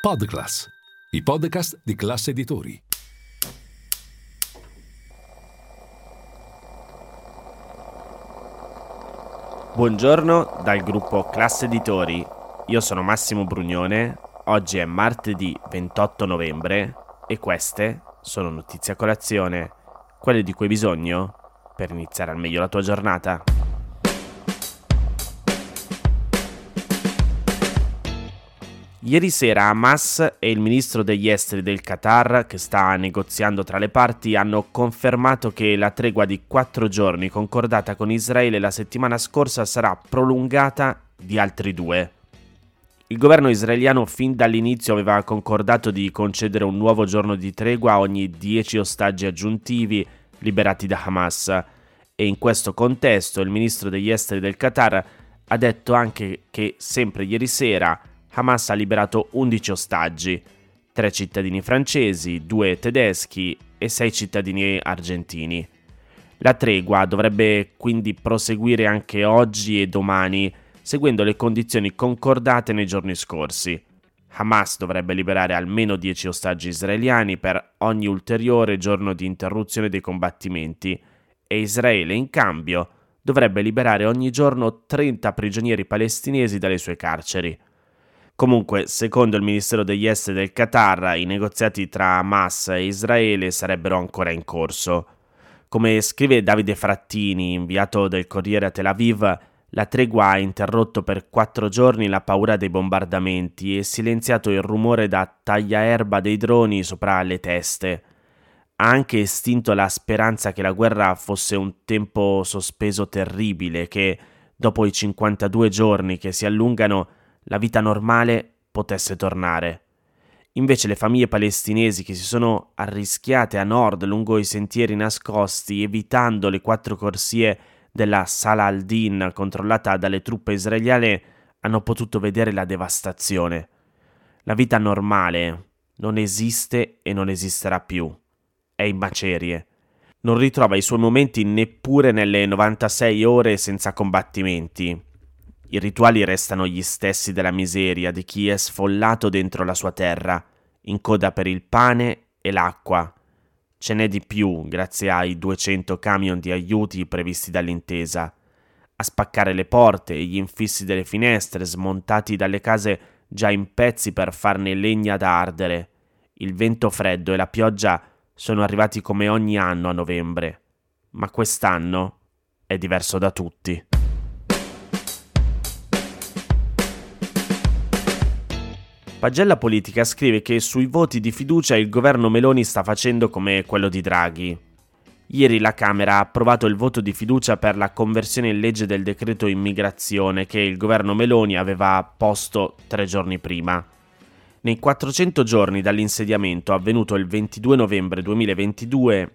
Podclass, i podcast di classe editori. Buongiorno dal gruppo Classe Editori. Io sono Massimo Brugnone. Oggi è martedì 28 novembre e queste sono notizie a colazione, quelle di cui hai bisogno per iniziare al meglio la tua giornata. Ieri sera Hamas e il ministro degli esteri del Qatar, che sta negoziando tra le parti, hanno confermato che la tregua di quattro giorni concordata con Israele la settimana scorsa sarà prolungata di altri due. Il governo israeliano fin dall'inizio aveva concordato di concedere un nuovo giorno di tregua a ogni dieci ostaggi aggiuntivi liberati da Hamas e in questo contesto il ministro degli esteri del Qatar ha detto anche che sempre ieri sera Hamas ha liberato 11 ostaggi, 3 cittadini francesi, 2 tedeschi e 6 cittadini argentini. La tregua dovrebbe quindi proseguire anche oggi e domani, seguendo le condizioni concordate nei giorni scorsi. Hamas dovrebbe liberare almeno 10 ostaggi israeliani per ogni ulteriore giorno di interruzione dei combattimenti e Israele in cambio dovrebbe liberare ogni giorno 30 prigionieri palestinesi dalle sue carceri. Comunque, secondo il Ministero degli Esteri del Qatar, i negoziati tra Hamas e Israele sarebbero ancora in corso. Come scrive Davide Frattini, inviato del Corriere a Tel Aviv, la tregua ha interrotto per quattro giorni la paura dei bombardamenti e silenziato il rumore da tagliaerba dei droni sopra le teste. Ha anche estinto la speranza che la guerra fosse un tempo sospeso terribile, che dopo i 52 giorni che si allungano la vita normale potesse tornare. Invece le famiglie palestinesi che si sono arrischiate a nord lungo i sentieri nascosti, evitando le quattro corsie della Salah al-Din controllata dalle truppe israeliane, hanno potuto vedere la devastazione. La vita normale non esiste e non esisterà più. È in macerie. Non ritrova i suoi momenti neppure nelle 96 ore senza combattimenti. I rituali restano gli stessi della miseria di chi è sfollato dentro la sua terra, in coda per il pane e l'acqua. Ce n'è di più grazie ai 200 camion di aiuti previsti dall'intesa. A spaccare le porte e gli infissi delle finestre smontati dalle case già in pezzi per farne legna da ardere. Il vento freddo e la pioggia sono arrivati come ogni anno a novembre, ma quest'anno è diverso da tutti. Pagella Politica scrive che sui voti di fiducia il governo Meloni sta facendo come quello di Draghi. Ieri la Camera ha approvato il voto di fiducia per la conversione in legge del decreto immigrazione che il governo Meloni aveva posto tre giorni prima. Nei 400 giorni dall'insediamento avvenuto il 22 novembre 2022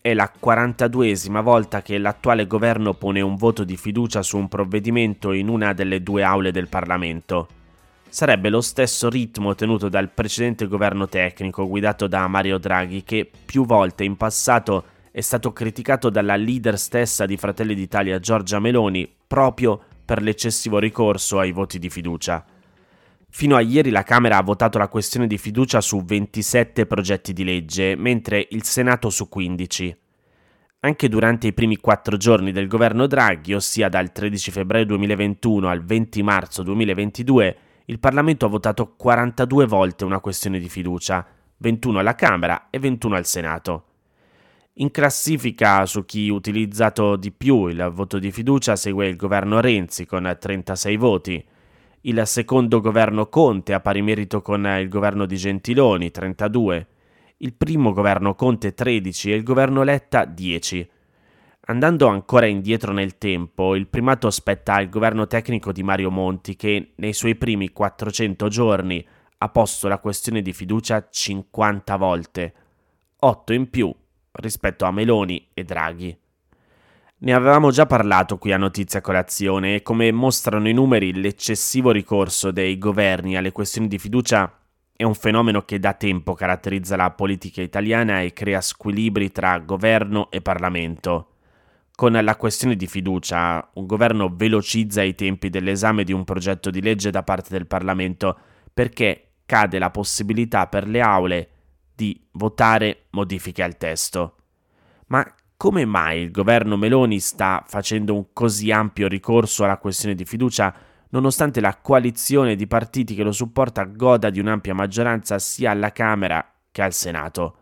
è la 42esima volta che l'attuale governo pone un voto di fiducia su un provvedimento in una delle due aule del Parlamento sarebbe lo stesso ritmo tenuto dal precedente governo tecnico guidato da Mario Draghi che più volte in passato è stato criticato dalla leader stessa di Fratelli d'Italia Giorgia Meloni proprio per l'eccessivo ricorso ai voti di fiducia. Fino a ieri la Camera ha votato la questione di fiducia su 27 progetti di legge, mentre il Senato su 15. Anche durante i primi quattro giorni del governo Draghi, ossia dal 13 febbraio 2021 al 20 marzo 2022, il Parlamento ha votato 42 volte una questione di fiducia, 21 alla Camera e 21 al Senato. In classifica su chi ha utilizzato di più il voto di fiducia segue il governo Renzi con 36 voti, il secondo governo Conte a pari merito con il governo di Gentiloni 32, il primo governo Conte 13 e il governo Letta 10. Andando ancora indietro nel tempo, il primato spetta al governo tecnico di Mario Monti che nei suoi primi 400 giorni ha posto la questione di fiducia 50 volte, 8 in più rispetto a Meloni e Draghi. Ne avevamo già parlato qui a Notizia Colazione e come mostrano i numeri l'eccessivo ricorso dei governi alle questioni di fiducia è un fenomeno che da tempo caratterizza la politica italiana e crea squilibri tra governo e Parlamento. Con la questione di fiducia, un governo velocizza i tempi dell'esame di un progetto di legge da parte del Parlamento perché cade la possibilità per le aule di votare modifiche al testo. Ma come mai il governo Meloni sta facendo un così ampio ricorso alla questione di fiducia nonostante la coalizione di partiti che lo supporta goda di un'ampia maggioranza sia alla Camera che al Senato?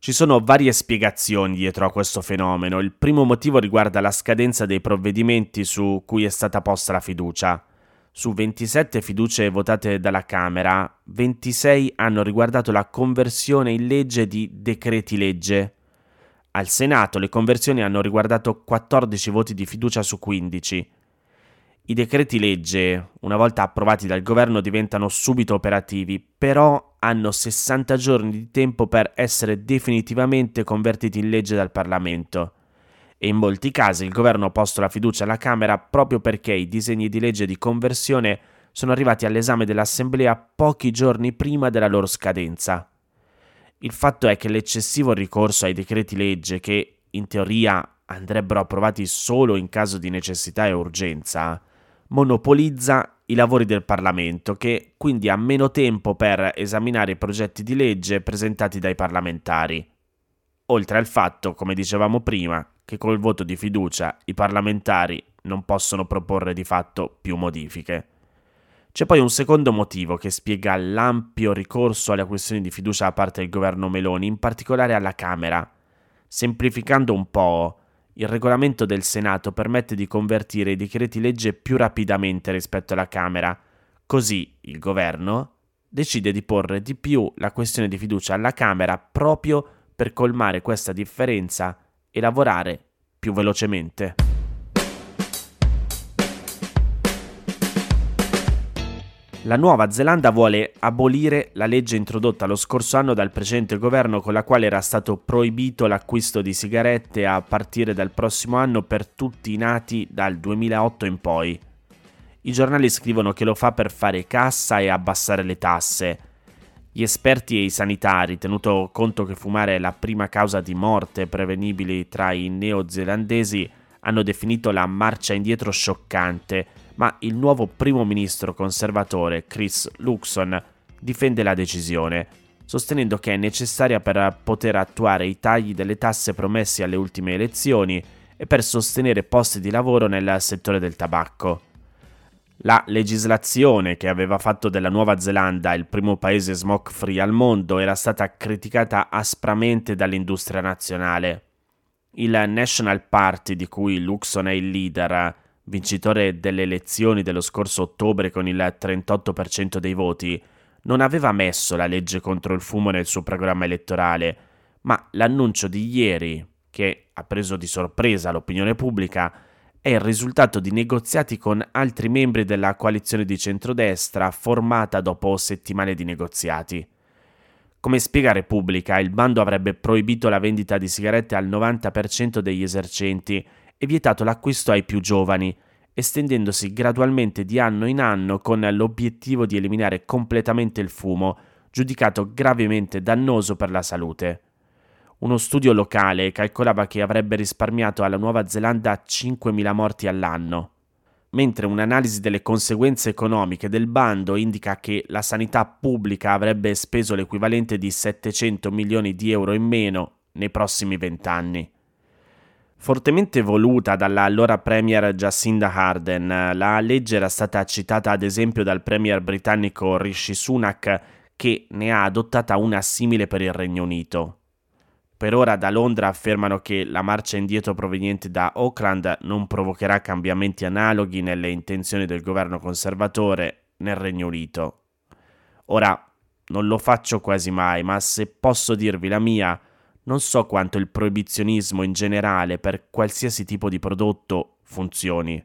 Ci sono varie spiegazioni dietro a questo fenomeno. Il primo motivo riguarda la scadenza dei provvedimenti su cui è stata posta la fiducia. Su 27 fiducie votate dalla Camera, 26 hanno riguardato la conversione in legge di decreti legge. Al Senato le conversioni hanno riguardato 14 voti di fiducia su 15. I decreti legge, una volta approvati dal governo, diventano subito operativi, però hanno 60 giorni di tempo per essere definitivamente convertiti in legge dal Parlamento. E in molti casi il governo ha posto la fiducia alla Camera proprio perché i disegni di legge di conversione sono arrivati all'esame dell'Assemblea pochi giorni prima della loro scadenza. Il fatto è che l'eccessivo ricorso ai decreti legge, che in teoria andrebbero approvati solo in caso di necessità e urgenza, monopolizza i lavori del Parlamento, che quindi ha meno tempo per esaminare i progetti di legge presentati dai parlamentari. Oltre al fatto, come dicevamo prima, che col voto di fiducia i parlamentari non possono proporre di fatto più modifiche. C'è poi un secondo motivo che spiega l'ampio ricorso alle questioni di fiducia da parte del governo Meloni, in particolare alla Camera. Semplificando un po', il regolamento del Senato permette di convertire i decreti legge più rapidamente rispetto alla Camera. Così il governo decide di porre di più la questione di fiducia alla Camera proprio per colmare questa differenza e lavorare più velocemente. La Nuova Zelanda vuole abolire la legge introdotta lo scorso anno dal precedente governo con la quale era stato proibito l'acquisto di sigarette a partire dal prossimo anno per tutti i nati dal 2008 in poi. I giornali scrivono che lo fa per fare cassa e abbassare le tasse. Gli esperti e i sanitari, tenuto conto che fumare è la prima causa di morte prevenibile tra i neozelandesi, hanno definito la marcia indietro scioccante ma il nuovo primo ministro conservatore Chris Luxon difende la decisione, sostenendo che è necessaria per poter attuare i tagli delle tasse promessi alle ultime elezioni e per sostenere posti di lavoro nel settore del tabacco. La legislazione che aveva fatto della Nuova Zelanda il primo paese smoke free al mondo era stata criticata aspramente dall'industria nazionale. Il National Party, di cui Luxon è il leader, vincitore delle elezioni dello scorso ottobre con il 38% dei voti, non aveva messo la legge contro il fumo nel suo programma elettorale, ma l'annuncio di ieri, che ha preso di sorpresa l'opinione pubblica, è il risultato di negoziati con altri membri della coalizione di centrodestra formata dopo settimane di negoziati. Come spiega Repubblica, il bando avrebbe proibito la vendita di sigarette al 90% degli esercenti e vietato l'acquisto ai più giovani, estendendosi gradualmente di anno in anno con l'obiettivo di eliminare completamente il fumo, giudicato gravemente dannoso per la salute. Uno studio locale calcolava che avrebbe risparmiato alla Nuova Zelanda 5.000 morti all'anno, mentre un'analisi delle conseguenze economiche del bando indica che la sanità pubblica avrebbe speso l'equivalente di 700 milioni di euro in meno nei prossimi vent'anni. Fortemente voluta dalla allora Premier Jacinda Arden, la legge era stata citata ad esempio dal Premier britannico Rishi Sunak, che ne ha adottata una simile per il Regno Unito. Per ora da Londra affermano che la marcia indietro proveniente da Auckland non provocherà cambiamenti analoghi nelle intenzioni del governo conservatore nel Regno Unito. Ora, non lo faccio quasi mai, ma se posso dirvi la mia, non so quanto il proibizionismo in generale per qualsiasi tipo di prodotto funzioni.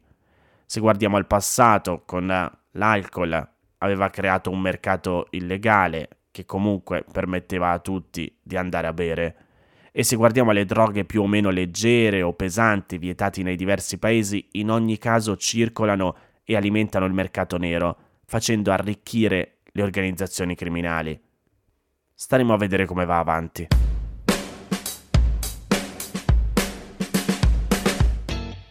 Se guardiamo al passato, con l'alcol aveva creato un mercato illegale che comunque permetteva a tutti di andare a bere. E se guardiamo alle droghe più o meno leggere o pesanti vietate nei diversi paesi, in ogni caso circolano e alimentano il mercato nero, facendo arricchire le organizzazioni criminali. Staremo a vedere come va avanti.